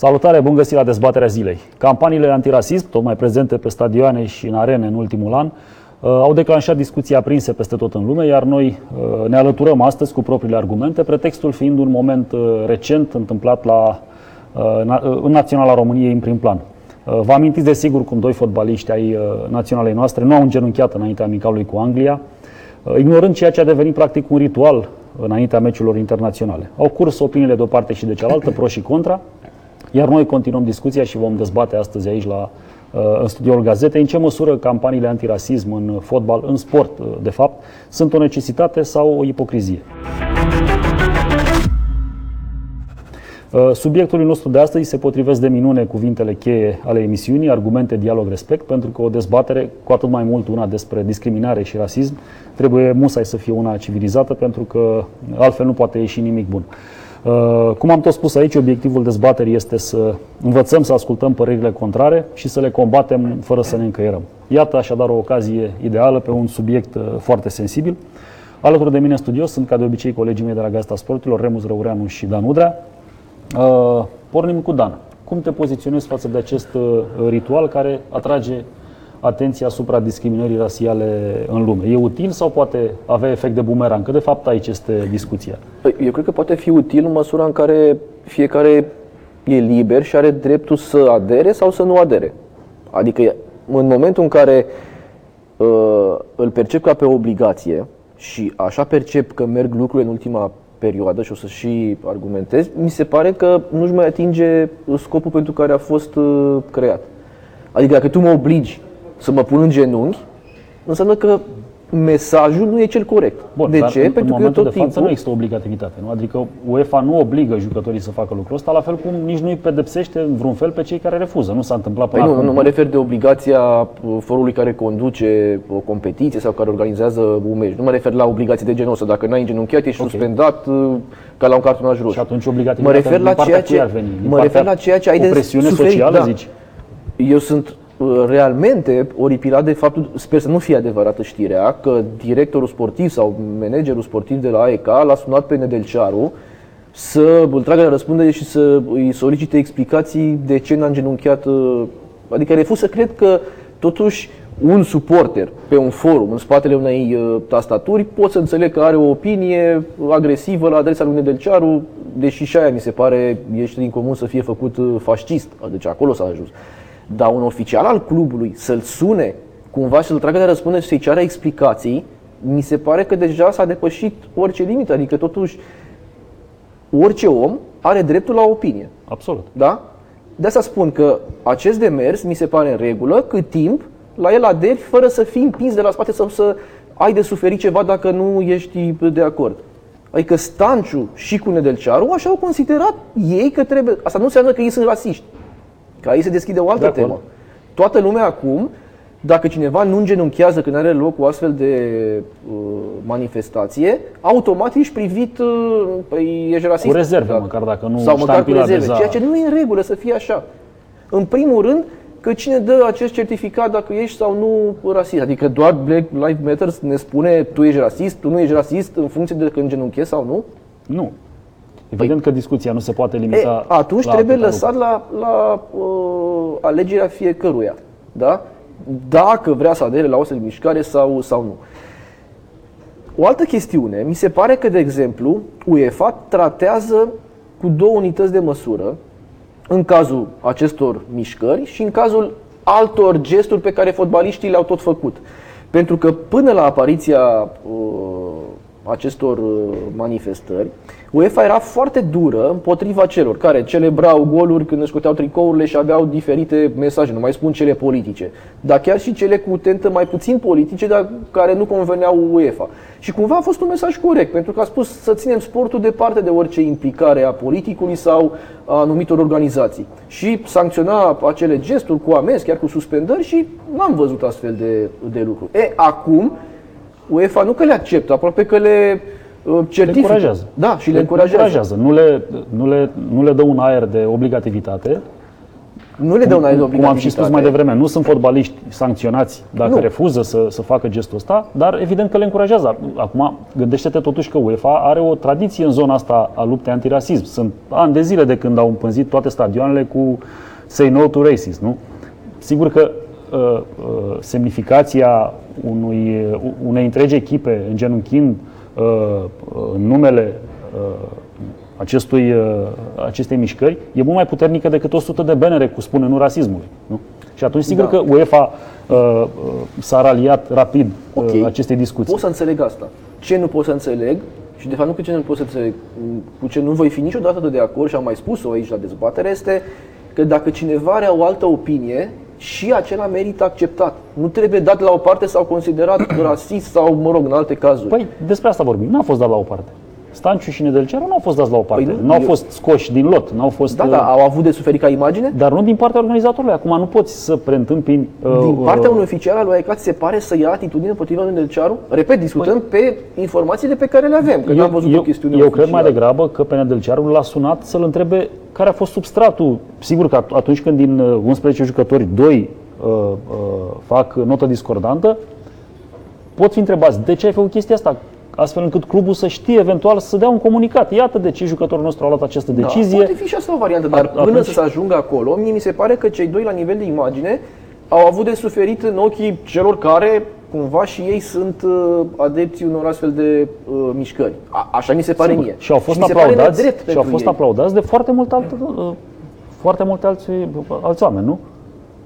Salutare, bun găsit la dezbaterea zilei. Campaniile antirasism, tot mai prezente pe stadioane și în arene în ultimul an, uh, au declanșat discuții aprinse peste tot în lume, iar noi uh, ne alăturăm astăzi cu propriile argumente, pretextul fiind un moment uh, recent întâmplat la, în Naționala României în prim plan. Vă amintiți de sigur cum doi fotbaliști ai naționalei noastre nu au îngenunchiat înaintea amicalului cu Anglia, ignorând ceea ce a devenit practic un ritual înaintea meciurilor internaționale. Au curs opiniile de o parte și de cealaltă, pro și contra, iar noi continuăm discuția și vom dezbate astăzi aici la, uh, în studioul gazetei în ce măsură campaniile antirasism în fotbal, în sport, uh, de fapt, sunt o necesitate sau o ipocrizie. Uh, subiectul nostru de astăzi se potrivesc de minune cuvintele cheie ale emisiunii, argumente, dialog, respect, pentru că o dezbatere, cu atât mai mult una despre discriminare și rasism, trebuie musai să fie una civilizată, pentru că altfel nu poate ieși nimic bun. Uh, cum am tot spus aici, obiectivul dezbaterii este să învățăm să ascultăm părerile contrare și să le combatem fără să ne încăierăm. Iată așadar o ocazie ideală pe un subiect uh, foarte sensibil. Alături de mine în studio sunt, ca de obicei, colegii mei de la Gazeta Sporturilor, Remus Răureanu și Dan Udrea. Uh, pornim cu Dan. Cum te poziționezi față de acest ritual care atrage atenția asupra discriminării rasiale în lume. E util sau poate avea efect de bumerang? Că de fapt aici este discuția. Păi, eu cred că poate fi util în măsura în care fiecare e liber și are dreptul să adere sau să nu adere. Adică în momentul în care uh, îl percep ca pe obligație și așa percep că merg lucrurile în ultima perioadă și o să și argumentez, mi se pare că nu-și mai atinge scopul pentru care a fost uh, creat. Adică dacă tu mă obligi să mă pun în genunchi, înseamnă că mesajul nu e cel corect. Bun, de ce? În, Pentru în că eu tot de față timpul... nu există obligativitate. Nu? Adică UEFA nu obligă jucătorii să facă lucrul ăsta, la fel cum nici nu îi pedepsește în vreun fel pe cei care refuză. Nu s-a întâmplat până păi nu, nu mă refer de obligația uh, forului care conduce o competiție sau care organizează un meci. Nu mă refer la obligații de genul ăsta. Dacă n-ai genunchiat, ești okay. suspendat uh, ca la un cartonaj roșu. Și atunci obligativitatea mă refer la ceea ce, veni? mă refer la ceea ce ai de presiune suferit, socială, da. zici? Eu sunt realmente oripilat de faptul, sper să nu fie adevărată știrea, că directorul sportiv sau managerul sportiv de la AEK l-a sunat pe Nedelcearu să îl tragă la răspundere și să îi solicite explicații de ce n-a îngenunchiat. Uh, adică refuz să cred că totuși un suporter pe un forum în spatele unei uh, tastaturi pot să înțeleg că are o opinie agresivă la adresa lui Nedelcearu, deși și aia mi se pare ești din comun să fie făcut uh, fascist. Deci acolo s-a ajuns. Dar un oficial al clubului să-l sune cumva și să-l tragă de răspundere și să-i ceară explicații, mi se pare că deja s-a depășit orice limită. Adică totuși orice om are dreptul la opinie. Absolut. Da? De asta spun că acest demers mi se pare în regulă cât timp la el aderi fără să fii împins de la spate sau să ai de suferit ceva dacă nu ești de acord. Adică Stanciu și cu Nedelcearu așa au considerat ei că trebuie... Asta nu înseamnă că ei sunt rasiști. Că aici se deschide o altă de temă. Toată lumea acum, dacă cineva nu îngenunchează când are loc o astfel de uh, manifestație, automat ești privit, uh, păi ești rasist. Cu rezerve, da. măcar dacă nu Sau măcar cu rezerve, ceea ce nu e în regulă să fie așa. În primul rând, că cine dă acest certificat dacă ești sau nu rasist. Adică doar Black Lives Matter ne spune tu ești rasist, tu nu ești rasist în funcție de când îngenunchezi sau nu? Nu. Evident păi, că discuția nu se poate limita. E, atunci la trebuie lăsat la, la uh, alegerea fiecăruia. Da? Dacă vrea să adere la o de mișcare sau, sau nu. O altă chestiune, mi se pare că, de exemplu, UEFA tratează cu două unități de măsură în cazul acestor mișcări și în cazul altor gesturi pe care fotbaliștii le-au tot făcut. Pentru că până la apariția uh, acestor uh, manifestări, UEFA era foarte dură împotriva celor care celebrau goluri când își scoteau tricourile și aveau diferite mesaje, nu mai spun cele politice, dar chiar și cele cu tentă mai puțin politice, dar care nu conveneau UEFA. Și cumva a fost un mesaj corect, pentru că a spus să ținem sportul departe de orice implicare a politicului sau a anumitor organizații. Și sancționa acele gesturi cu amenzi, chiar cu suspendări și n-am văzut astfel de, de lucruri. E, acum, UEFA nu că le acceptă, aproape că le certifică. Le încurajează. Da, și le, le încurajează. încurajează. Nu, le, nu, le, nu le dă un aer de obligativitate, Nu le dă un aer de cum am și spus mai obligativitate. devreme, nu sunt fotbaliști sancționați dacă Nu. refuză să, să facă gestul ăsta, dar evident că le încurajează. Acum, gândește-te totuși că UEFA are o tradiție în zona asta a luptei antirasism. Sunt ani de zile de când au împânzit toate stadioanele cu Say No to Racism, nu? Sigur că uh, uh, semnificația unui, uh, unei întregi echipe îngenunchind uh, uh, în numele uh, acestui, uh, acestei mișcări e mult mai puternică decât 100 de bannere cu spune nu rasismului. Nu? Și atunci sigur Da. că UEFA uh, uh, s-a raliat rapid uh, Ok. acestei discuții. Pot să înțeleg asta. Ce nu pot să înțeleg, și de fapt nu cu ce nu pot să înțeleg, cu ce nu voi fi niciodată de acord și am mai spus-o aici la dezbatere, este că dacă cineva are o altă opinie, și acela merită acceptat. Nu trebuie dat la o parte sau considerat rasist sau, mă rog, în alte cazuri. Păi despre asta vorbim, n-a fost dat la o parte. Stanciu și Nedelcearu nu au fost dați la o parte, Păi nu, nu au eu- fost scoși din lot, nu au fost... da, uh, da, au avut de suferit ca imagine? Dar nu din partea organizatorului. Acum nu poți să preîntâmpini... uh, Din partea uh, unui oficial al lui AECAT se pare să ia atitudine împotriva lui Delcearu? Repet, discutăm pe informațiile pe care le avem, că n-am văzut Păi eu, o chestiune eu cred mai oficială. degrabă că pe Nedelcearu l-a sunat să-l întrebe care a fost substratul. Sigur că at- atunci când din uh, 11 jucători, 2 uh, uh, fac notă discordantă, pot fi întrebați de ce ai făcut chestia asta, astfel încât clubul să știe eventual să dea un comunicat. Iată de ce jucătorul nostru a luat această Da, decizie. poate fi și asta o variantă, dar At- până atunci- să se ajungă acolo, mie mi se pare că cei doi la nivel de imagine au avut de suferit în ochii celor care cumva și ei sunt uh, adepții unor astfel de uh, mișcări. A, așa mi se pare Sigur. mie. Și au fost mi se pare aplaudați, nedrept și au pentru fost ei. aplaudați de foarte mult alt, uh, foarte multe alți, alți oameni, nu?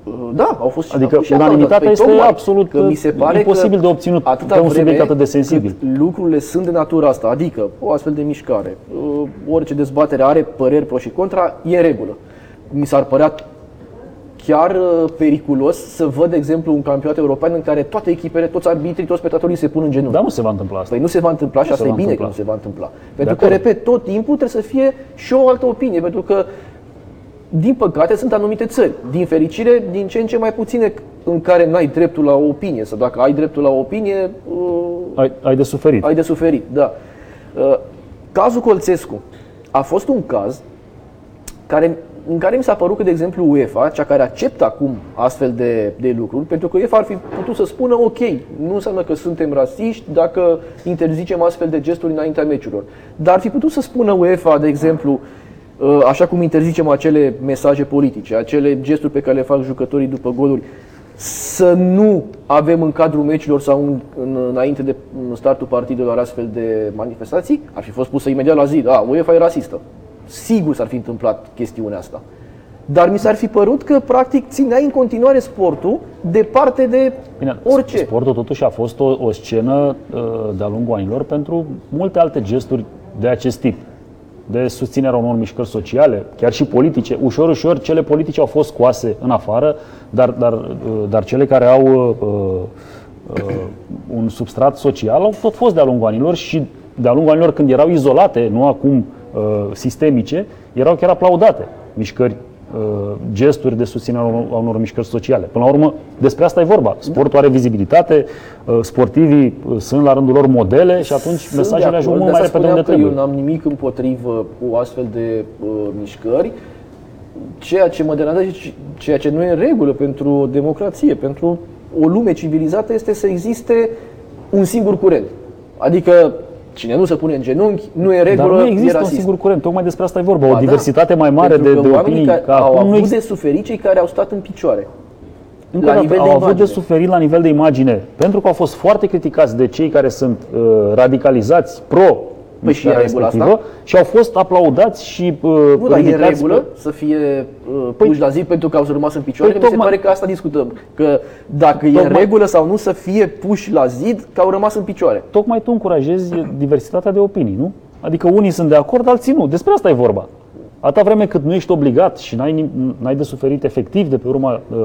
Uh, Da, au fost și Adică au fost și unanimitatea aplaudați. este tocmai absolut, că mi se pare imposibil că de obținut atâta pe un vreme subiect atât de sensibil. cât lucrurile sunt de natura asta, adică o astfel de mișcare, uh, orice dezbatere are păreri pro și contra, e în regulă. Mi s-ar părea chiar uh, periculos să văd, de exemplu, un campionat european în care toate echipele, toți arbitrii, toți spectatorii se pun în genunchi. Dar nu se va întâmpla asta. Păi nu se va întâmpla și Nu se asta e va bine întâmpla. că nu se va întâmpla. Pentru că, acord. repet, tot timpul trebuie să fie și o altă opinie, pentru că, din păcate, sunt anumite țări, din fericire, din ce în ce mai puține în care n-ai dreptul la o opinie, sau dacă ai dreptul la o opinie, uh, Ai, ai de suferit. ai de suferit, da. Uh, Cazul Colțescu a fost un caz care, în care mi s-a părut că, de exemplu, UEFA, cea care acceptă acum astfel de, de lucruri, pentru că UEFA ar fi putut să spună, ok, nu înseamnă că suntem rasiști dacă interzicem astfel de gesturi înaintea meciurilor. Dar ar fi putut să spună UEFA, de exemplu, uh, așa cum interzicem acele mesaje politice, acele gesturi pe care le fac jucătorii după goluri, să nu avem în cadrul meciurilor sau în, în, înainte de startul partidelor astfel de manifestații, ar fi fost pusă imediat la zi, a, UEFA e rasistă. Sigur s-ar fi întâmplat chestiunea asta. Dar mi s-ar fi părut că, practic, țineai în continuare sportul departe de Bine, orice. Sportul totuși a fost o, o scenă uh, de-a lungul anilor pentru multe alte gesturi de acest tip de susținerea unor mișcări sociale, chiar și politice. Ușor, ușor, cele politice au fost scoase în afară, dar, dar, uh, dar cele care au uh, uh, un substrat social au tot fost de-a lungul anilor și de-a lungul anilor când erau izolate, nu acum uh, sistemice, erau chiar aplaudate mișcări uh, gesturi de susținere a unor, a unor mișcări sociale. Până la urmă, despre asta e vorba. Sportul are vizibilitate, uh, sportivii uh, sunt la rândul lor modele și atunci Sunt mesajele de ajung acord, mult de mai asta repede unde spuneam că trebuie. Eu n-am nimic împotrivă cu astfel de uh, mișcări. Ceea ce mă deranjează și ceea ce nu e în regulă pentru o democrație, pentru o lume civilizată, este să existe un singur curent. Adică cine nu se pune în genunchi, nu e în Dar regulă, nu e există un rasist. singur curent, tocmai despre asta e vorba, Ba o da, diversitate mai mare pentru de, că de oamenii opinii care ca au acum. Nu avut există, de suferit cei care au stat în picioare. încă la o dată, nivel de au avut de imagine. suferit la nivel de imagine, pentru că au fost foarte criticați de cei care sunt uh, radicalizați pro Păi și e în regulă asta? și au fost aplaudați și uh, Nu, dar e în ridicați regulă pe- să fie uh, puși la zi pentru că au rămas în picioare. Păi Mi se tocmai- pare că asta discutăm. Că dacă e în Tocmai- regulă sau nu să fie puși la zid că au rămas în picioare. tocmai tu încurajezi diversitatea de opinii, nu? Adică unii sunt de acord, alții nu. Despre asta e vorba. Atâta vreme cât nu ești obligat și n-ai, nim- n-ai de suferit efectiv de pe urma uh,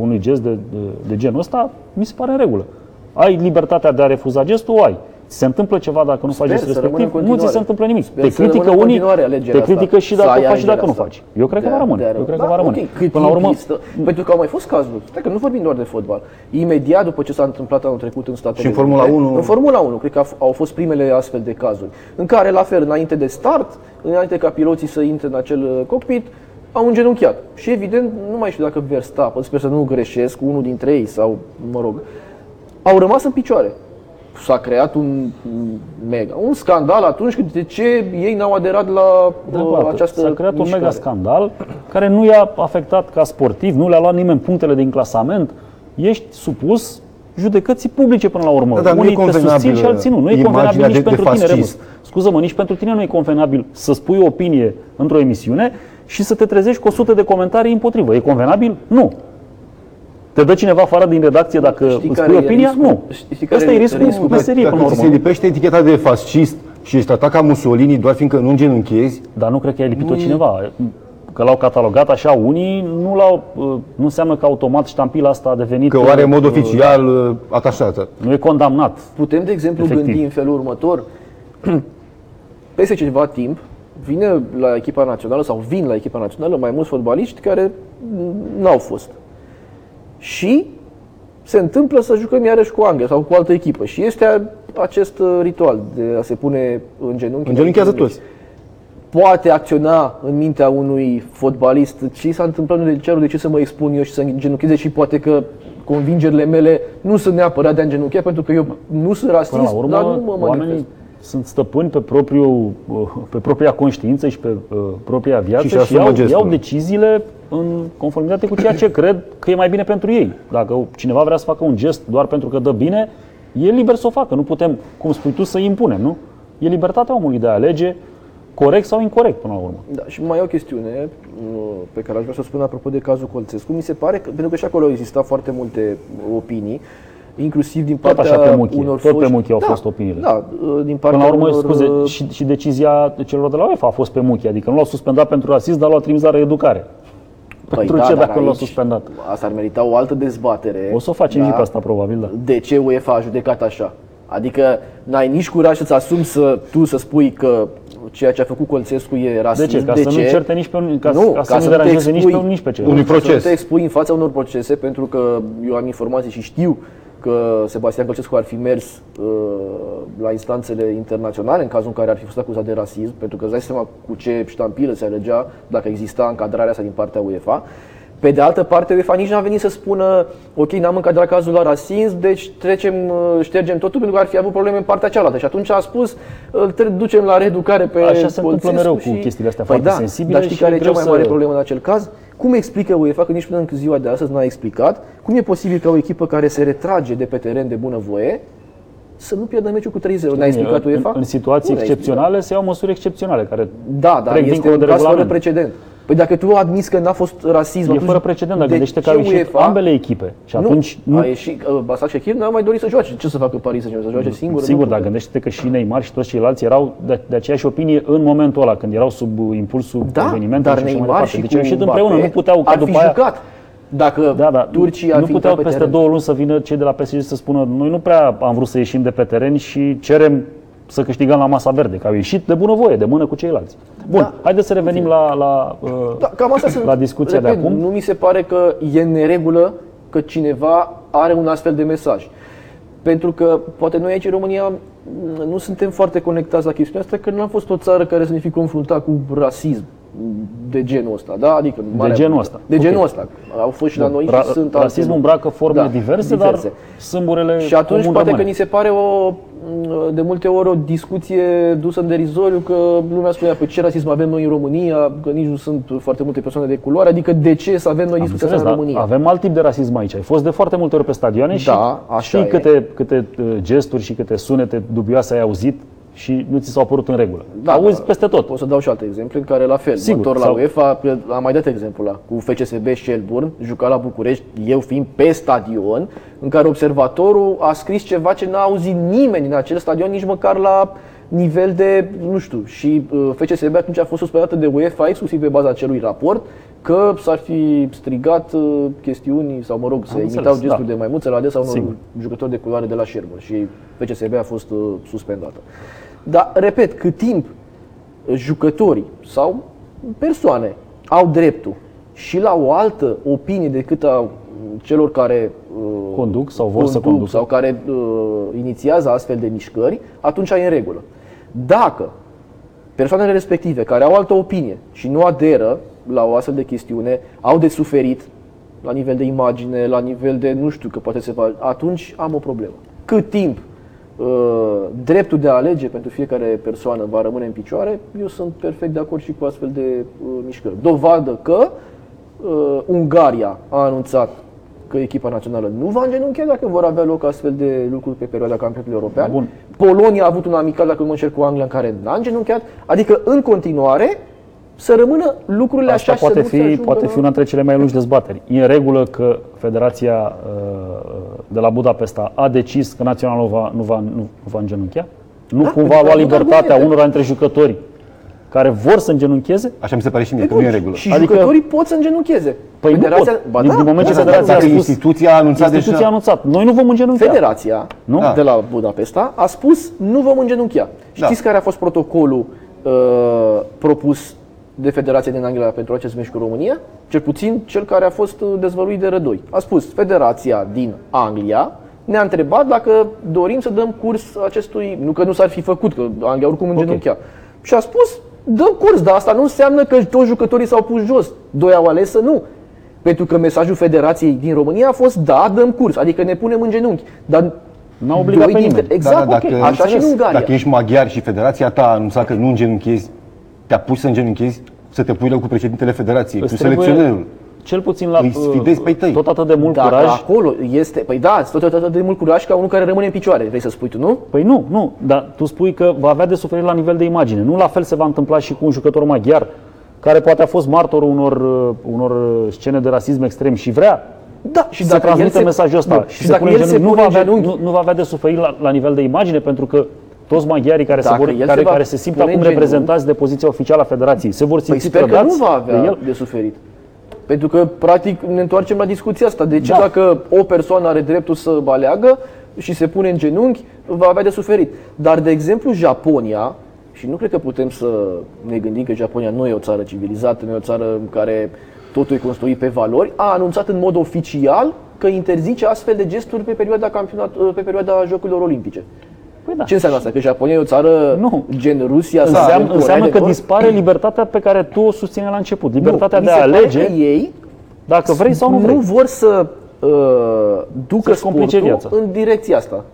unui gest de, de, de genul ăsta, mi se pare în regulă. Ai libertatea de a refuza gestul, o ai. Ți se întâmplă ceva dacă nu faci Sper gestul să rămână respectiv, în nu ți se continuare. întâmplă nimic. Sper te să rămână critică în unii, continuare alegerea te asta. critică și Să dacă ai faci și dacă alegerea nu asta. faci. Eu cred că De- va rămâne. de- Eu cred că da, va rămâne. ok, Cât Până la timp urmă, există, pentru că au mai fost cazuri, stai că nu vorbim doar de fotbal. Imediat după ce s-a întâmplat anul trecut în Statele Și în Formula Unite, 1? În Formula 1, cred că au- au fost primele astfel de cazuri, în care, la fel, înainte de start, înainte ca piloții să intre în acel uh, cockpit, au îngenunchiat. Și evident, nu mai știu dacă Verstappen, sper să nu greșesc, unul dintre ei sau, mă rog, au rămas în picioare. S-a creat un mega, un scandal atunci când de ce ei n-au aderat la Da, uh, clar, această S-a creat un mișcare. mega scandal care nu i-a afectat ca sportiv, nu le-a luat nimeni punctele din clasament. Ești supus judecății publice până la urmă. Da, dar nu Unii e te susțin convenabil, și alții nu. Nu e imaginea convenabil nici de- de pentru tine, fascist. Remus. Scuză-mă, nici pentru tine nu e convenabil să spui o opinie într-o emisiune și să te trezești cu 100 de comentarii împotrivă. E convenabil? Nu. Te dă cineva afară din redacție dacă Știi îți care spui e opinia? riscul? Nu. Știi care Asta e e riscul riscul? meseriei până la Dacă ți se urmă. lipește eticheta de fascist și ești tratat ca Mussolini doar fiindcă nu îngenunchezi, Dar nu cred că ai lipit-o cineva. Că l-au catalogat așa unii, nu, l-au, nu înseamnă că automat ștampila asta a devenit... că o are în mod uh, oficial uh, atașată. Nu e condamnat. Putem, de exemplu, Efectiv. gândi în felul următor. Peste ceva timp, vine la echipa națională sau vin la echipa națională mai mulți fotbaliști care n-au fost. Și se întâmplă să jucăm iarăși cu Anglia sau cu altă echipă. Și este acest uh, ritual de a se pune în genunchi. Îngenunchează toți. Poate acționa în mintea unui fotbalist ce s-a întâmplat nu de cerul, de ce să mă expun eu și să îngenuncheze și poate că convingerile mele nu sunt neapărat de a îngenunchea pentru că eu nu sunt rasist, Până la urmă, dar nu mă oamenii manifest. Sunt stăpâni pe, propriul, uh, pe propria conștiință și pe uh, propria viață Și și, își asumă iau, gestul. iau deciziile în conformitate cu ceea ce cred că e mai bine pentru ei. Dacă cineva vrea să facă un gest doar pentru că dă bine, e liber să o facă. Nu putem, cum spui tu, să impunem, nu? E libertatea omului de a alege corect sau incorrect până la urmă. Da, și mai e o chestiune uh, pe care aș vrea să o spun apropo de cazul Colțescu. Mi se pare că, pentru că și acolo au existat foarte multe opinii, inclusiv din Tot partea așa pe muchii, unor tot pe foști- muchii au da, fost opiniile. Da, uh, din Până partea la urmă, unor, scuze, uh, și, și decizia celor de la UEFA a fost pe muchi, adică nu l-au suspendat pentru rasism, dar l-au trimis la reeducare. pentru ce Păi dar dacă l-au aici suspendat? Asta ar merita o altă dezbatere. O să o facem da? și pe asta, probabil, da. De ce UEFA a judecat așa? Adică n-ai nici curaj să-ți asumi să, tu să spui că ceea ce a făcut Colțescu e De rasist. ce? Ca să nu certe nici pe unul, ca, Nu, ca să ca nu să nu te deranjeze nici expui pe unul, nici pe celălalt. Unui proces. Să nu te expui în fața unor procese, pentru că eu am informații și știu că Sebastian Călcescu ar fi mers uh, la instanțele internaționale în cazul în care ar fi fost acuzat de rasism, pentru că îți dai seama cu ce ștampilă se alegea dacă exista încadrarea asta din partea UEFA. Pe de altă parte, UEFA nici n-a venit să spună ok, n-am încadrat cazul la rasism, deci trecem, uh, ștergem totul pentru că ar fi avut probleme în partea cealaltă. Și atunci a spus, îl tre- ducem la reeducare pe Așa se întâmplă Colțescu mereu cu și... chestiile astea păi foarte da, sensibile Dar știi și care e cea greu mai să- mare problemă în acel caz? Cum explică UEFA, că nici până în ziua de astăzi n-a explicat, cum e posibil ca o echipă care se retrage de pe teren de bunăvoie să nu pierdă meciul cu 3-0? N-a explicat în, UEFA? în situații Nu ne-a excepționale se iau măsuri excepționale care Da, dar trec este dincolo un de caz fără regulament. precedent. Păi dacă tu admiți că n-a fost rasism, E atunci fără precedent, dar de gândește că ce au ieșit UEFA ambele echipe. Și atunci nu, nu, a ieșit, uh, Basak Shakir n-a mai dorit să joace. Ce să facă Paris Saint-Germain? Să joace singur? Sigur, Nu dar putea. gândește-te că și Neymar și toți ceilalți erau de, de aceeași opinie în momentul ăla, când erau sub impulsul Da, evenimentelor dar și așa mai Neymar departe. și Deci au ieșit cu împreună, Mbappé nu puteau ca ar fi după aia... jucat. Dacă Da, da, Turcia ar nu fi puteau intrat pe peste teren. două luni să vină cei de la PSG să spună noi nu prea am vrut să ieșim de pe teren și cerem să câștigăm la masa verde, că au ieșit de bunăvoie, de mână cu ceilalți. Bun, Da. haideți să revenim la, la, uh, Da, cam asta sunt, la discuția repet, de acum. Nu mi se pare că e în neregulă că cineva are un astfel de mesaj. Pentru că poate noi aici în România m, nu suntem foarte conectați la chestiunea asta, că nu am fost o țară care să ne fi confruntat cu rasism de genul ăsta, da? Adică marea- genul ăsta. De Ok. genul ăsta. Au fost și la noi Ra- și sunt rasismul alte- îmbracă forme Da, diverse, diverse. dar sâmburele Și atunci comun poate rămâne. că ni se pare o, de multe ori o discuție dusă în derizoriu că lumea spunea pe ce rasism avem noi în România, că nici nu sunt foarte multe persoane de culoare, adică de ce să avem noi Am discuția înțeles, asta în dar România? avem alt tip de rasism aici. Ai fost de foarte multe ori pe stadioane și Da, așa știi e. câte, câte uh, gesturi și câte sunete dubioase ai auzit și nu ți s-au părut în regulă. Da, Auzi da. peste tot. Pot să dau și alte exemple în care la fel. Sigur, Sigur, la sau- UEFA, am mai dat exemplu la cu FCSB Shelburne, juca la București, eu fiind pe stadion, în care observatorul a scris ceva ce n-a auzit nimeni în acel stadion, nici măcar la nivel de, nu știu, și uh, FCSB atunci a fost suspendată de UEFA exclusiv pe baza acelui raport, că s-ar fi strigat uh, chestiuni sau, mă rog, se înțeles, imitau gesturi da. de maimuțe la adresa unor Sigur. jucători de culoare de la Shelburne și FCSB a fost uh, suspendată. Dar, repet, cât timp jucătorii sau persoane au dreptul și la o altă opinie decât a celor care uh, Conduc sau vor să conducă. sau care uh, inițiază astfel de mișcări, atunci e în regulă. Dacă persoanele respective care au altă opinie și nu aderă la o astfel de chestiune, au de suferit la nivel de imagine, la nivel de nu știu că poate se va, atunci am o problemă. Cât timp uh, dreptul de a alege pentru fiecare persoană va rămâne în picioare, eu sunt perfect de acord și cu astfel de uh, mișcări. Dovadă că uh, Ungaria a anunțat că echipa națională nu va îngenunchea dacă vor avea loc astfel de lucruri pe perioada campionatului european. Bun. Polonia a avut un amical, dacă nu mă înșel, cu Anglia, în care n-a îngenunchiat. Adică, în continuare, să rămână lucrurile Asta așa și poate să nu se fi, ajungă poate la- fi una dintre cele mai lungi dezbateri. E în regulă că Federația uh, de la Budapesta a decis că naționalul va, nu, va, nu, nu va îngenunchea? Nu Da, cumva pentru a că luat a avut libertatea argumente. unora dintre jucători care vor să îngenuncheze? Așa mi se pare și mie, Păi că nu e în bun, regulă. Și Adică- jucătorii pot să îngenuncheze. Păi nu Federația, pot. Ba Din- da, din moment ce da, da, Federația da, Dacă a spus- instituția a anunțat Instituția a deja... anunțat. Noi nu vom îngenunchea. Federația Nu? de la Budapesta a spus nu vom îngenunchia. Știți Da. care a fost protocolul uh, propus de Federația din Anglia pentru acest meci cu România? Cel puțin cel care a fost uh, dezvăluit de Rădoi. A spus Federația din Anglia ne-a întrebat dacă dorim să dăm curs acestui, nu că nu s-ar fi făcut, că Anglia oricum îngenunchea. Și a spus dăm curs, dar asta nu înseamnă că toți jucătorii s-au pus jos. Doi au ales să nu. Pentru că mesajul Federației din România a fost da, dăm curs, adică ne punem în genunchi. Dar N-a obligat doi pe dintre- nimeni. Exact, da, ok. dacă, Așa și în Ungaria. Dacă ești maghiar și federația ta a anunțat că nu îngenunchezi, te apuci să îngenunchezi, să te pui la cu președintele federației, cu Îți trebuie selecționerul. Cel puțin la Îi sfidezi pe tăi. tot atât de mult Dacă curaj. acolo este, păi da, tot atât de mult curaj ca unul care rămâne în picioare, vrei să spui tu, nu? Păi nu, nu, dar tu spui că va avea de suferit la nivel de imagine. Nu la fel se va întâmpla și cu un jucător maghiar care poate a fost martorul unor, uh, unor uh, scene de rasism extrem și vrea Da, și și să dacă el transmită se- mesajul ăsta nu, și, și se dacă pune în el se genunchi, nu, pune va în avea, genunchi- nu, nu va avea de suferit la, la nivel de imagine pentru că toți maghiarii care, se, Dacă vor, el se care, va care se simt pune acum în genunchi- reprezentați de poziția oficială a Federației se vor Păi simți sper că nu trădați va de avea el. de suferit. Pentru că, practic, ne întoarcem la discuția asta. De ce Da. dacă o persoană are dreptul să aleagă și se pune în genunchi, va avea de suferit. Dar, de exemplu, Japonia, și nu cred că putem să ne gândim că Japonia nu e o țară civilizată, nu e o țară în care totul e construit pe valori, a anunțat în mod oficial că interzice astfel de gesturi pe perioada, campionat, pe perioada Jocurilor Olimpice. Păi da. Ce înseamnă asta? Că Japonia e o țară Nu. gen Rusia sau Înseamnă, Coreea înseamnă de că Nord? dispare libertatea pe care tu o susține la început. Libertatea Nu, de mi a se pare alege că ei dacă vrei sau nu vrei. nu vor să uh, ducă Să-și complice sportul viața. în direcția asta.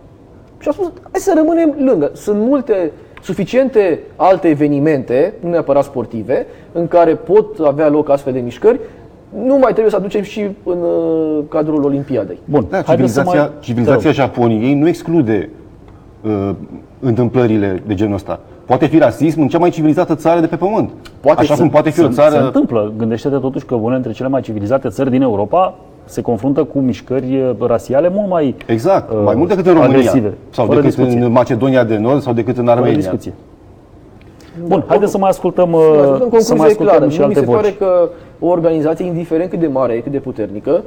Și a spus, hai să rămânem lângă. Sunt multe, suficiente alte evenimente, nu neapărat sportive, în care pot avea loc astfel de mișcări. Nu mai trebuie să aducem și în uh, cadrul Olimpiadei. Bun, Da, haideți să civilizația, mai... civilizația Japoniei nu exclude uh, întâmplările de genul ăsta. Poate fi rasism în cea mai civilizată țară de pe pământ. Poate Așa să- cum poate fi o Se țară... întâmplă. Gândește-te totuși că una dintre cele mai civilizate țări din Europa se confruntă cu mișcări uh, rasiale mult mai Exact, uh, mai mult decât în România. agresive. Sau Fără decât discuție. în Macedonia de Nord sau decât în Fără Armenia. discuție. Bun, haideți să mai ascultăm, În uh, concluzie să mai e ascultăm clară. și Nu mi alte se voci. pare că o organizație, indiferent cât de mare e, cât de puternică,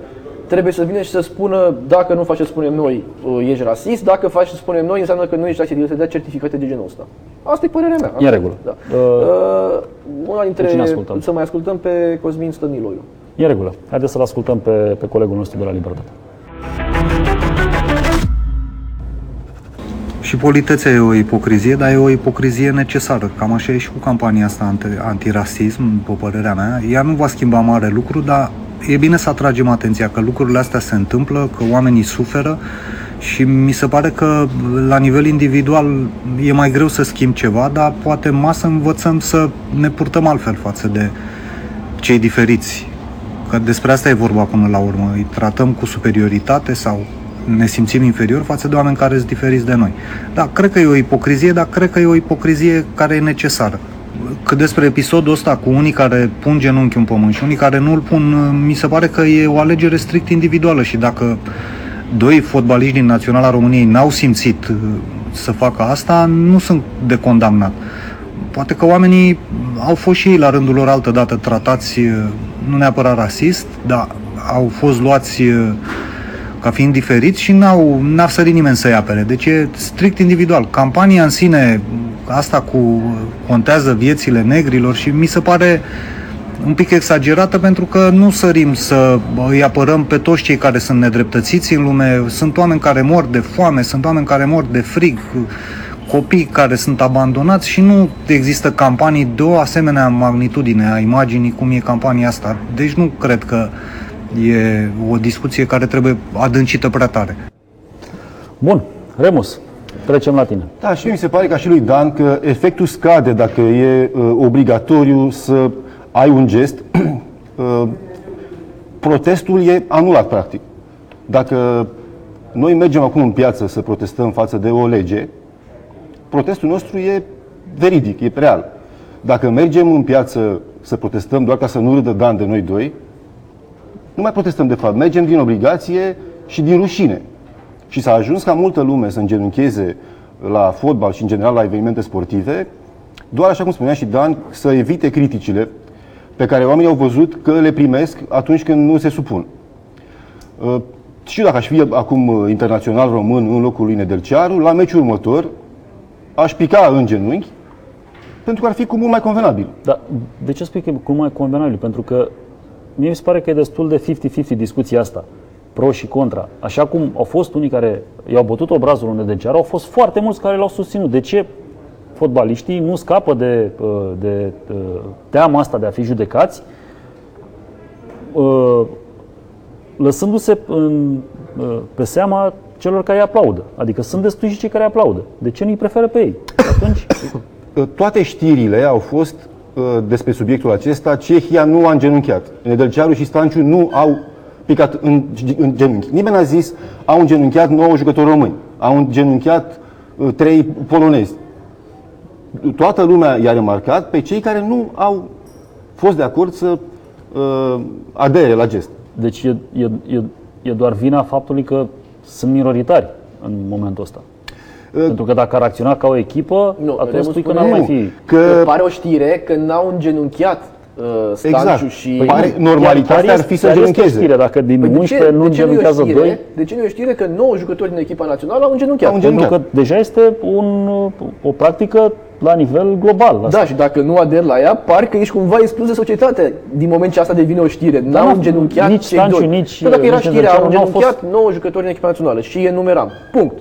trebuie să vină și să spună dacă nu faci ce spunem noi, uh, ești rasist, dacă faci ce spunem noi, înseamnă că nu ești rasist, să dea certificate de genul ăsta. Asta e părerea mea. Asta în regulă. Da. Uh, Uh, una dintre, pe cine ascultăm? să mai ascultăm pe Cosmin Stăniloiu. E în regulă. Haideți să-l ascultăm pe, pe colegul nostru de la Libertate. Și politețea e o ipocrizie, dar e o ipocrizie necesară. Cam așa e și cu campania asta anti- antirasism, după părerea mea. Ea nu va schimba mare lucru, dar e bine să atragem atenția că lucrurile astea se întâmplă, că oamenii suferă și mi se pare că la nivel individual e mai greu să schimb ceva, dar poate în masă învățăm să ne purtăm altfel față de cei diferiți. Că despre asta e vorba până la urmă. Îi tratăm cu superioritate sau ne simțim inferior față de oameni care sunt diferiți de noi. Da, cred că e o ipocrizie, dar cred că e o ipocrizie care e necesară. Cât despre episodul ăsta cu unii care pun genunchi în pământ și unii care nu îl pun, mi se pare că e o alegere strict individuală și dacă doi fotbaliști din Naționala României n-au simțit uh, să facă asta, nu sunt de condamnat. Poate că oamenii au fost și ei la rândul lor altă dată tratați uh, nu neapărat rasist, dar au fost luați uh, ca fiind diferiți și n-au, n-a sărit nimeni să-i apere. Deci e strict individual. Campania în sine, asta cu uh, contează viețile negrilor și mi se pare un pic exagerată pentru că nu sărim să îi apărăm pe toți cei care sunt nedreptățiți în lume. Sunt oameni care mor de foame, sunt oameni care mor de frig. copii care sunt abandonați și nu există campanii de o asemenea magnitudine a imaginii cum e campania asta. Deci nu cred că e o discuție care trebuie adâncită prea tare. Bun, Remus, trecem la tine. Da, și mie mi se pare ca și lui Dan că efectul scade dacă e uh, obligatoriu să ai un gest. uh, protestul e anulat, practic. Dacă noi mergem acum în piață să protestăm față de o lege, protestul nostru e veridic, e real. Dacă mergem în piață să protestăm doar ca să nu râdă Dan de noi doi, nu mai protestăm de fapt, mergem din obligație și din rușine. Și s-a ajuns ca multă lume să îngenuncheze la fotbal și în general la evenimente sportive, doar așa cum spunea și Dan, să evite criticile pe care oamenii au văzut că le primesc atunci când nu se supun. Uh, Și dacă aș fi acum uh, internațional român în locul lui Nedelcearu, la meciul următor aș pica în genunchi, pentru că ar fi cu mult mai convenabil. Dar de ce spui că e cum mai convenabil? Pentru că mie mi se pare că e destul de 50-50 discuția asta, pro și contra. Așa cum au fost unii care i-au bătut obrazul lui Nedelcearu, au fost foarte mulți care l-au susținut. De ce fotbaliștii nu scapă de, uh, de, de teama asta de a fi judecați, uh, lăsându-se în, uh, pe seama celor care îi aplaudă. Adică sunt destui și cei care îi aplaudă. De ce nu îi preferă pe ei? Atunci, Uh, Toate știrile au fost uh, despre subiectul acesta. Cehia nu a îngenunchiat. Nedelcearu și Stanciu nu au picat în, în genunchi. Nimeni n-a zis au îngenunchiat 9 jucători români. Au îngenunchiat uh, 3 polonezi. Toată lumea i-a remarcat pe cei care nu au fost de acord să uh, adere la gest. deci e, e, e, e doar vina faptului că sunt minoritari în momentul ăsta. Pentru că dacă ar acționa ca o echipă, Nu, atunci Remus spui că spune- n-ar mai Nu, fi. Că că pare o știre că n-au îngenunchiat uh, Stanciu Exact. și... Păi Pare- normalitatea ar fi să chiar este o genuncheze. știre, Dacă din Păi de 11 ce, nu de ce nu e o îngenunchează știre? 2, De ce nu e o știre că 9 jucători din echipa națională au îngenunchiat? Au pentru îngenunchiat. că deja este un, o practică la nivel global. Da, și dacă nu aderi la ea, parcă ești cumva exclus de societate din moment ce asta devine o știre. N-au nu, îngenunchiat nici cei Stanciu, doi. nici, Dar dacă era nici știrea, au Nedelcearu n-au îngenunchiat 9 jucători din echipa națională și enumeram. Punct.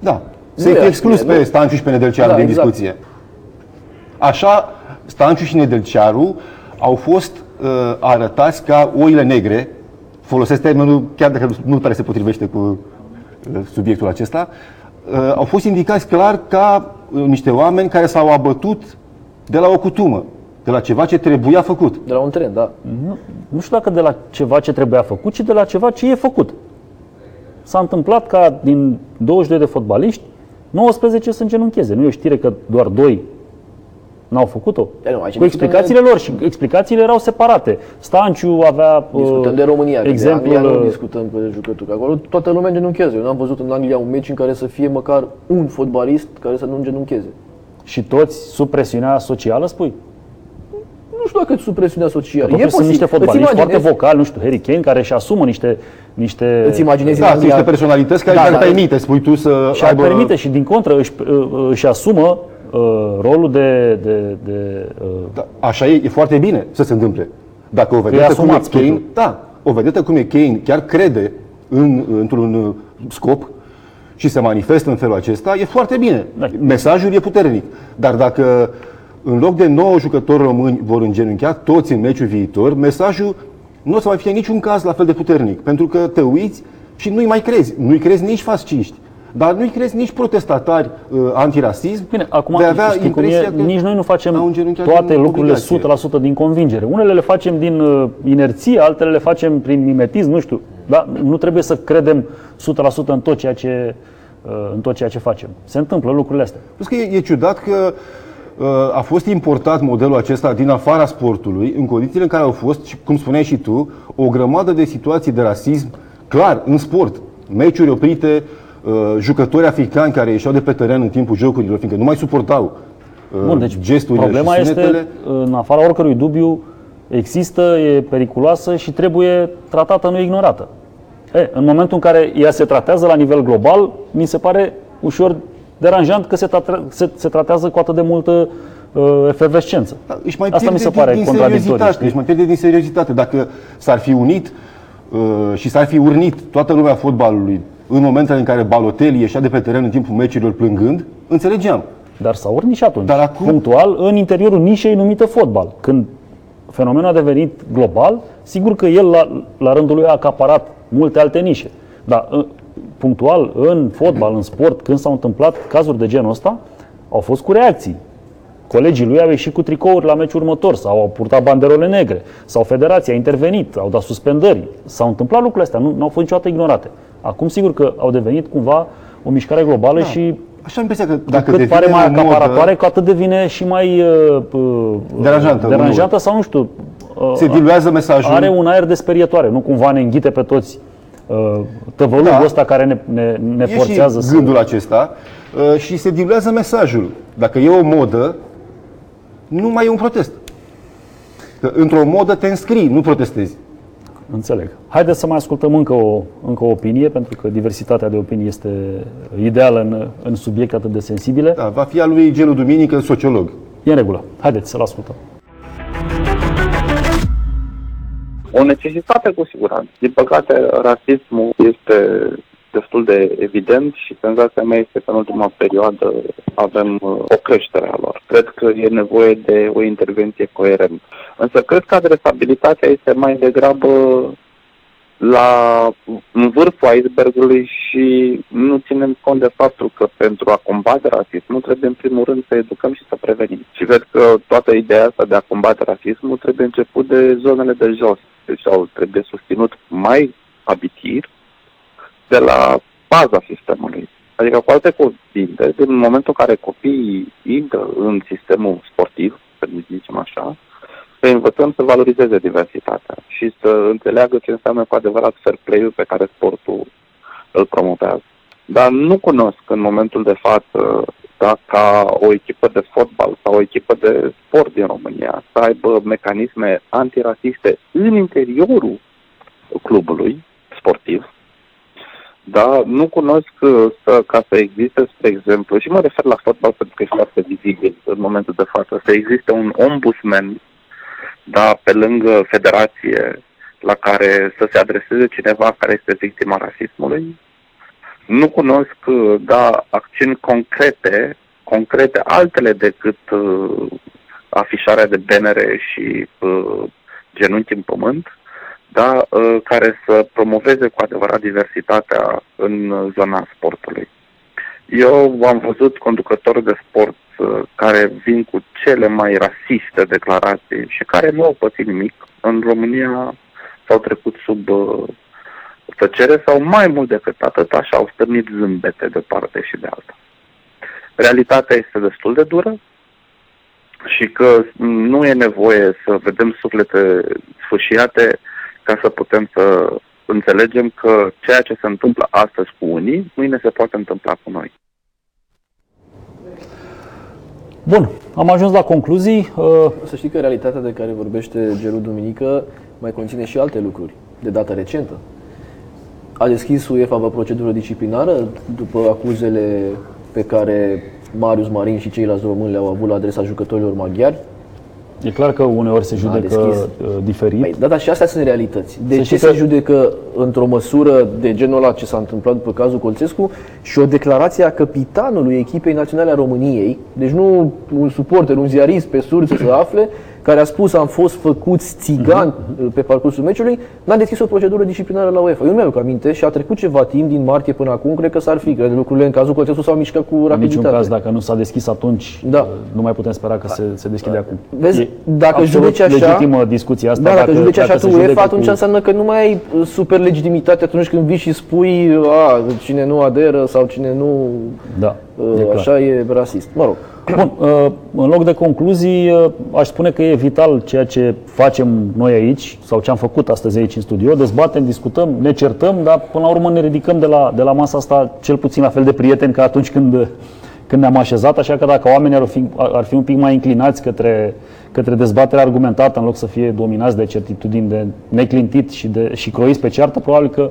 Da. Nu Se e fi așa, exclus nu? pe Stanciu și pe Nedelcearu Da, din exact. discuție. Așa, Stanciu și Nedelcearu au fost uh, arătați ca oile negre, folosesc termenul chiar dacă nu pare se potrivește cu uh, subiectul acesta, uh, au fost indicați clar ca uh, niște oameni care s-au abătut de la o cutumă, de la ceva ce trebuia făcut. De la un tren, da. Nu, nu știu dacă de la ceva ce trebuia făcut, ci de la ceva ce e făcut. S-a întâmplat ca din 22 de fotbaliști, 19 să îngenuncheze. Nu e o știre că doar 2 n-au făcut-o. Da, nu, aici Cu discutăm explicațiile lor și explicațiile erau separate. Stanciu avea Discutăm uh, de România, exemplul, de Anglia nu uh, discutăm pe jucători. Acolo toată lumea îngenunchează. Eu n-am văzut în Anglia un meci în care să fie măcar un fotbalist care să nu îngenuncheze. și toți sub presiunea socială, spui? Nu știu dacă sub presiunea socială. Totuși sunt niște Îți fotbaliști foarte imaginezi- vocali, nu știu, Harry Kane, care își asumă niște... niște Îți imaginezi Da, în sunt Anglia... niște personalități care Da, da, da. permite, spui tu, să și ar aibă... permite și din contră își, uh, își asumă uh, rolul de, de, de uh, Da, așa e, e foarte bine să se întâmple. Dacă o e vedetă cum e asumat, spui Kane, tu. da, o vedetă cum e Kane chiar crede în, într-un uh, scop și se manifestă în felul acesta, e foarte bine. Da. Mesajul e puternic. Dar dacă în loc de 9 jucători români vor îngenunchea toți în meciul viitor, mesajul nu o să mai fie în niciun caz la fel de puternic. Pentru că te uiți și nu-i mai crezi. Nu-i crezi nici fasciști. Dar nu-i crezi nici protestatari uh, antirasism. Bine, acum vei avea știți cum impresia e, că nici noi nu au facem îngenunchiat toate din lucrurile obligație. 100% din convingere. Unele le facem din uh, inerție, altele le facem prin mimetism, nu știu. Da? Nu trebuie să credem 100% în tot ceea ce uh, în tot ceea ce facem. Se întâmplă lucrurile astea. Plus că e, e ciudat că uh, a fost importat modelul acesta din afara sportului, în condițiile în care au fost, și cum spuneai și tu, o grămadă de situații de rasism, clar, în sport. Meciuri oprite, uh, jucători africani care ieșeau de pe teren în timpul jocurilor, fiindcă nu mai suportau uh, Bun, deci gesturile problema și este, sunetele. în afara oricărui dubiu, există, e periculoasă și trebuie tratată, nu ignorată. E, în momentul în care ea se tratează la nivel global, mi se pare ușor deranjant că se, trate, se, se tratează cu atât de multă uh, efervescență. Da, Își mai Asta mi pierde se pare din, din contradictoriu. seriozitate, știi? își mai pierde din seriozitate. Dacă s-ar fi unit uh, și s-ar fi urnit toată lumea fotbalului în momentele în care Balotelli ieșea de pe teren în timpul meciurilor plângând, înțelegeam. Dar s-a urnit și atunci, Dar acum- punctual, în interiorul nișei numită fotbal. Când fenomenul a devenit global, sigur că el la, la rândul lui a acaparat multe alte nișe. Dar în- punctual, în fotbal, în sport, când s-au întâmplat cazuri de genul ăsta, au fost cu reacții. Colegii lui au ieșit cu tricouri la meciul următor sau au purtat banderole negre sau federația a intervenit, au dat suspendări. S-au întâmplat lucrurile astea, nu, nu au fost niciodată ignorate. Acum sigur că au devenit cumva o mișcare globală și Așa am impresia că dacă dacă cât pare devine mai o modă- acaparatoare, cu atât devine și mai uh, uh, Deranjantă, deranjantă sau nu știu. uh, se diluează mesajul. Are un aer de sperietoare, nu cumva ne înghite pe toți uh, tăvălugul Da. ăsta care ne, ne, ne e forțează și să... gândul acesta uh, și se diluează mesajul. Dacă e o modă, nu mai e un protest. Că într-o modă te înscrii, nu protestezi. Înțeleg. Haideți să mai ascultăm încă o, încă o opinie, pentru că diversitatea de opinii este ideală în, în subiecte atât de sensibile. Da, va fi a lui Gelu Duminică, sociolog. E în regulă. Haideți să-l ascultăm. O necesitate cu siguranță. Din păcate, rasismul este destul de evident și senzația mea este că în ultima perioadă avem uh, o creștere a lor. Cred că e nevoie de o intervenție coerentă. Însă cred că adresabilitatea este mai degrabă la în vârful icebergului și nu ținem cont de faptul că pentru a combate rasismul trebuie în primul rând să educăm și să prevenim. Și cred că toată ideea asta de a combate rasismul trebuie început de zonele de jos. Deci sau trebuie susținut mai abitir de la baza sistemului. Adică, cu alte cuvinte, din momentul în care copiii intră în sistemul sportiv, să zicem așa, să învățăm să valorizeze diversitatea și să înțeleagă ce înseamnă cu adevărat fair play-ul pe care sportul îl promovează. Dar nu cunosc în momentul de față da, ca o echipă de fotbal sau o echipă de sport din România să aibă mecanisme antirasiste în interiorul clubului sportiv. Da, nu cunosc uh, să, ca să existe, spre exemplu, și mă refer la fotbal pentru că e foarte vizibil în momentul de față, să existe un ombudsman da, pe lângă federație la care să se adreseze cineva care este victima rasismului. Nu cunosc, uh, da, acțiuni concrete, concrete, altele decât uh, afișarea de benere și uh, genunchi în pământ, da, uh, care să promoveze cu adevărat diversitatea în uh, zona sportului. Eu am văzut conducători de sport uh, care vin cu cele mai rasiste declarații și care nu au pățit nimic. În România s-au trecut sub uh, tăcere sau mai mult decât atât, așa au stârnit zâmbete de parte și de alta. Realitatea este destul de dură și că nu e nevoie să vedem suflete sfâșiate ca să putem să înțelegem că ceea ce se întâmplă astăzi cu unii, mâine se poate întâmpla cu noi. Bun, am ajuns la concluzii. Uh, Să știi că realitatea de care vorbește Gelu Duminică mai conține și alte lucruri, de dată recentă. A deschis UEFA o procedură disciplinară după acuzele pe care Marius Marin și ceilalți români le-au avut la adresa jucătorilor maghiari. E clar că uneori se judecă deschis. uh, diferit. Păi, da, dar și astea sunt realități. De Să ce știi se că- judecă într-o măsură de genul ăla ce s-a întâmplat după cazul Colțescu și o declarație a capitanului echipei naționale a României, deci nu un suporter, un ziarist pe surță să afle, care a spus am fost făcuți țigani Mhm. pe parcursul meciului, n-a deschis o procedură disciplinară la UEFA. Eu nu mi-aduc aminte și a trecut ceva timp din martie până acum, cred că s-ar fi, cred că lucrurile în cazul Colțescu s-au mișcat cu În niciun rapiditate. caz, dacă nu s-a deschis atunci, Da. uh, nu mai putem spera că se, se deschide acum. Vezi, E dacă absolut judeci așa- legitimă discuția asta. Da, dacă, dacă judeci așa se tu UEFA, judecă atunci cu- înseamnă că nu mai ai uh, super legitimitate atunci când vii și spui a, cine nu aderă sau cine nu Da, uh, e clar. așa e rasist. Mă rog, Bun, uh, în loc de concluzii, uh, aș spune că e vital ceea ce facem noi aici, sau ce am făcut astăzi aici în studio, dezbatem, discutăm, ne certăm, dar până la urmă ne ridicăm de la, de la masa asta cel puțin la fel de prieteni ca atunci când, când ne-am așezat, așa că dacă oamenii ar fi, ar fi un pic mai inclinați către, către dezbaterea argumentată în loc să fie dominați de certitudini de neclintit și, de, și croiți pe ceartă, probabil că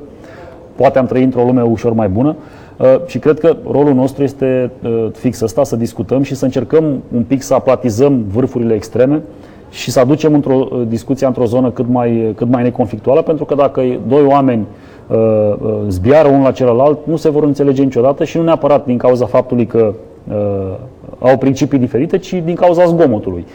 poate am trăit într-o lume ușor mai bună uh, și cred că rolul nostru este uh, fix ăsta, să discutăm și să încercăm un pic să aplatizăm vârfurile extreme și să aducem într-o uh, discuție într-o zonă cât mai, cât mai neconflictuală, pentru că dacă doi oameni zbiară unul la celălalt, nu se vor înțelege niciodată și nu neapărat din cauza faptului că au principii diferite, ci din cauza zgomotului.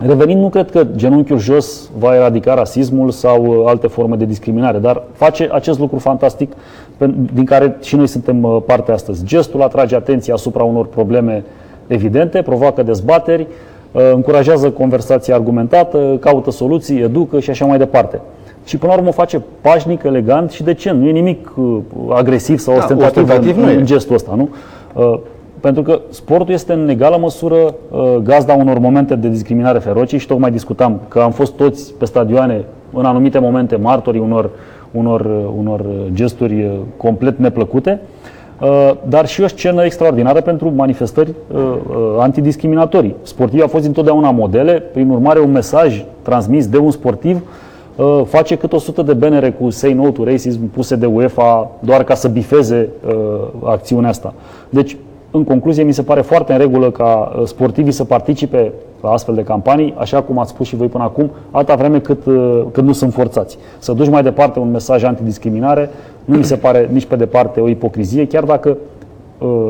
Revenind, nu cred că genunchiul jos va eradica rasismul sau alte forme de discriminare, dar face acest lucru fantastic din care și noi suntem parte astăzi. Gestul atrage atenția asupra unor probleme evidente, provoacă dezbateri, încurajează conversația argumentată, caută soluții, educă și așa mai departe. Și până la urmă o face pașnic, elegant și decent. Nu e nimic agresiv sau da, ostentativ, ostentativ în, în gestul ăsta, nu? Pentru că sportul este în egală măsură uh, gazda unor momente de discriminare feroce și tocmai discutam că am fost toți pe stadioane în anumite momente martorii unor, unor, uh, unor gesturi uh, complet neplăcute, dar și o scenă extraordinară pentru manifestări antidiscriminatorii. Sportivii au fost întotdeauna modele, prin urmare un mesaj transmis de un sportiv face cât 100 de benere cu Say No to Racism puse de UEFA doar ca să bifeze acțiunea asta. Deci în concluzie, mi se pare foarte în regulă ca uh, sportivii să participe la astfel de campanii, așa cum ați spus și voi până acum, atâta vreme cât, uh, cât nu sunt forțați. Să duci mai departe un mesaj antidiscriminare nu mi se pare nici pe departe o ipocrizie, chiar dacă uh,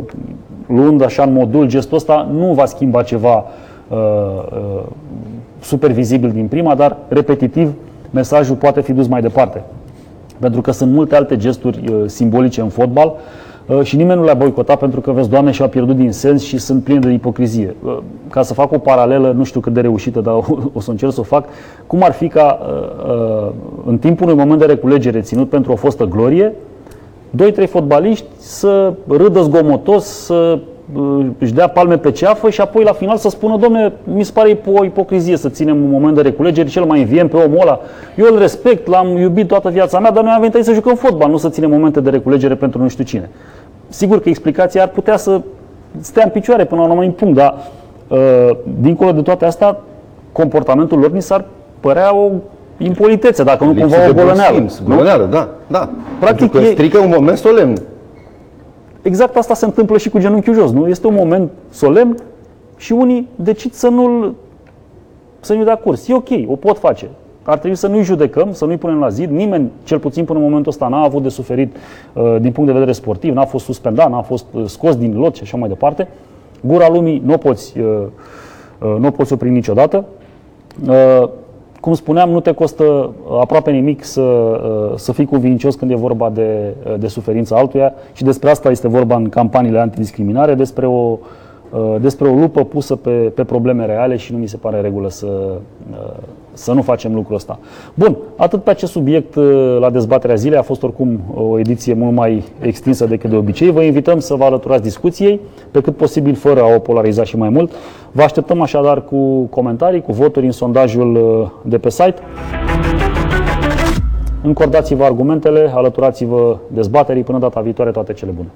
luând așa în modul gestul ăsta nu va schimba ceva super vizibil din prima, dar repetitiv mesajul poate fi dus mai departe. Pentru că sunt multe alte gesturi simbolice în fotbal Uh, și nimeni nu le-a boicotat pentru că, vezi, Doamne, și-au pierdut din sens și sunt pline de ipocrizie. Uh, ca să fac o paralelă, nu știu cât de reușită, dar o, să încerc să o fac, cum ar fi ca uh, în timpul unui moment de reculegere ținut pentru o fostă glorie, doi, trei fotbaliști să râdă zgomotos, să își dea palme pe ceafă și apoi la final să spună, domne, mi se pare o ipocrizie să ținem un moment de reculegere, cel mai înviem pe omul ăla. Eu îl respect, l-am iubit toată viața mea, dar noi am venit aici să jucăm fotbal, nu să ținem momente de reculegere pentru nu știu cine. Sigur că explicația ar putea să stea în picioare până la un anumit punct, dar uh, dincolo de toate astea, comportamentul lor ni s-ar părea o impolitețe, dacă nu Lipsă cumva o golăneală. Golăneală, da, da. Practic Pentru că e... strică un moment solemn. Exact asta se întâmplă și cu genunchiul jos, nu? Este un moment solemn și unii decid să nu-l să nu dea curs. E ok, o pot face ar trebui să nu-i judecăm, să nu-i punem la zid. Nimeni, cel puțin până în momentul ăsta, n-a avut de suferit uh, din punct de vedere sportiv, n-a fost suspendat, n-a fost uh, scos din lot și așa mai departe. Gura lumii nu o poți, uh, uh, nu o poți opri niciodată. Uh, cum spuneam, nu te costă aproape nimic să, uh, să fii cuvincios când e vorba de, uh, de suferința altuia și despre asta este vorba în campaniile antidiscriminare, despre o uh, Uh, despre o lupă pusă pe, pe probleme reale și nu mi se pare regulă să, uh, să nu facem lucrul ăsta. Bun, atât pe acest subiect uh, la dezbaterea zilei a fost oricum o ediție mult mai extinsă decât de obicei. Vă invităm să vă alăturați discuției, pe cât posibil fără a o polariza și mai mult. Vă așteptăm așadar cu comentarii, cu voturi în sondajul de pe site. Încordați-vă argumentele, alăturați-vă dezbaterii. Până data viitoare, toate cele bune!